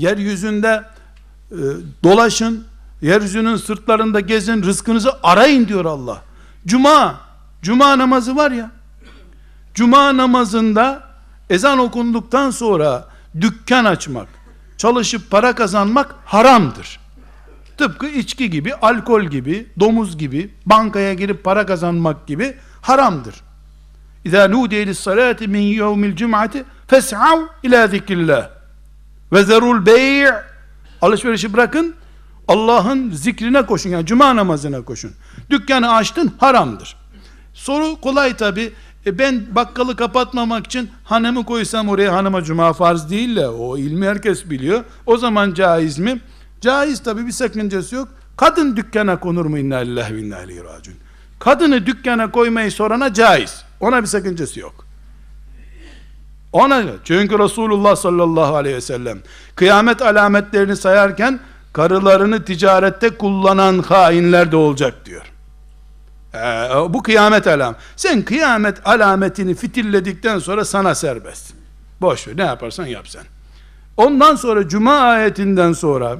yeryüzünde e, dolaşın, yeryüzünün sırtlarında gezin, rızkınızı arayın diyor Allah. Cuma, cuma namazı var ya, cuma namazında ezan okunduktan sonra dükkan açmak, çalışıp para kazanmak haramdır. Tıpkı içki gibi, alkol gibi, domuz gibi, bankaya girip para kazanmak gibi haramdır. İzâ nûdiye lissalâti min yevmil cum'ati fes'av ilâ zikrillah ve zerul bey' alışverişi bırakın Allah'ın zikrine koşun yani cuma namazına koşun. Dükkanı açtın haramdır. Soru kolay tabi. E ben bakkalı kapatmamak için hanımı koysam oraya hanıma cuma farz değil de o ilmi herkes biliyor. O zaman caiz mi? Caiz tabi bir sakıncası yok. Kadın dükkana konur mu inna lillahi ve inna ileyhi raciun. Kadını dükkana koymayı sorana caiz. Ona bir sakıncası yok. Ona çünkü Resulullah sallallahu aleyhi ve sellem kıyamet alametlerini sayarken karılarını ticarette kullanan hainler de olacak diyor. Ee, bu kıyamet alam. Sen kıyamet alametini fitilledikten sonra sana serbest. Boş ver ne yaparsan yap sen. Ondan sonra cuma ayetinden sonra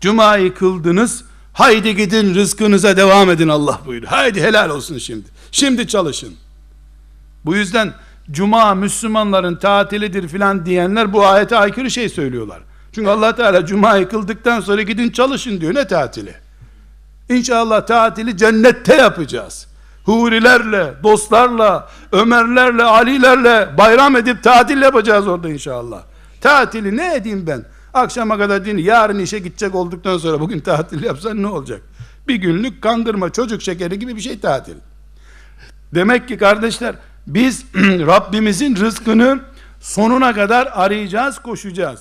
cumayı kıldınız haydi gidin rızkınıza devam edin Allah buyuruyor. Haydi helal olsun şimdi. Şimdi çalışın. Bu yüzden cuma Müslümanların tatilidir filan diyenler bu ayete aykırı şey söylüyorlar. Çünkü Allah Teala cumayı kıldıktan sonra gidin çalışın diyor. Ne tatili? İnşallah tatili cennette yapacağız. Hurilerle, dostlarla, Ömerlerle, Alilerle bayram edip tatil yapacağız orada inşallah. Tatili ne edeyim ben? Akşama kadar din, yarın işe gidecek olduktan sonra bugün tatil yapsan ne olacak? Bir günlük kandırma, çocuk şekeri gibi bir şey tatil. Demek ki kardeşler biz Rabbimizin rızkını sonuna kadar arayacağız, koşacağız.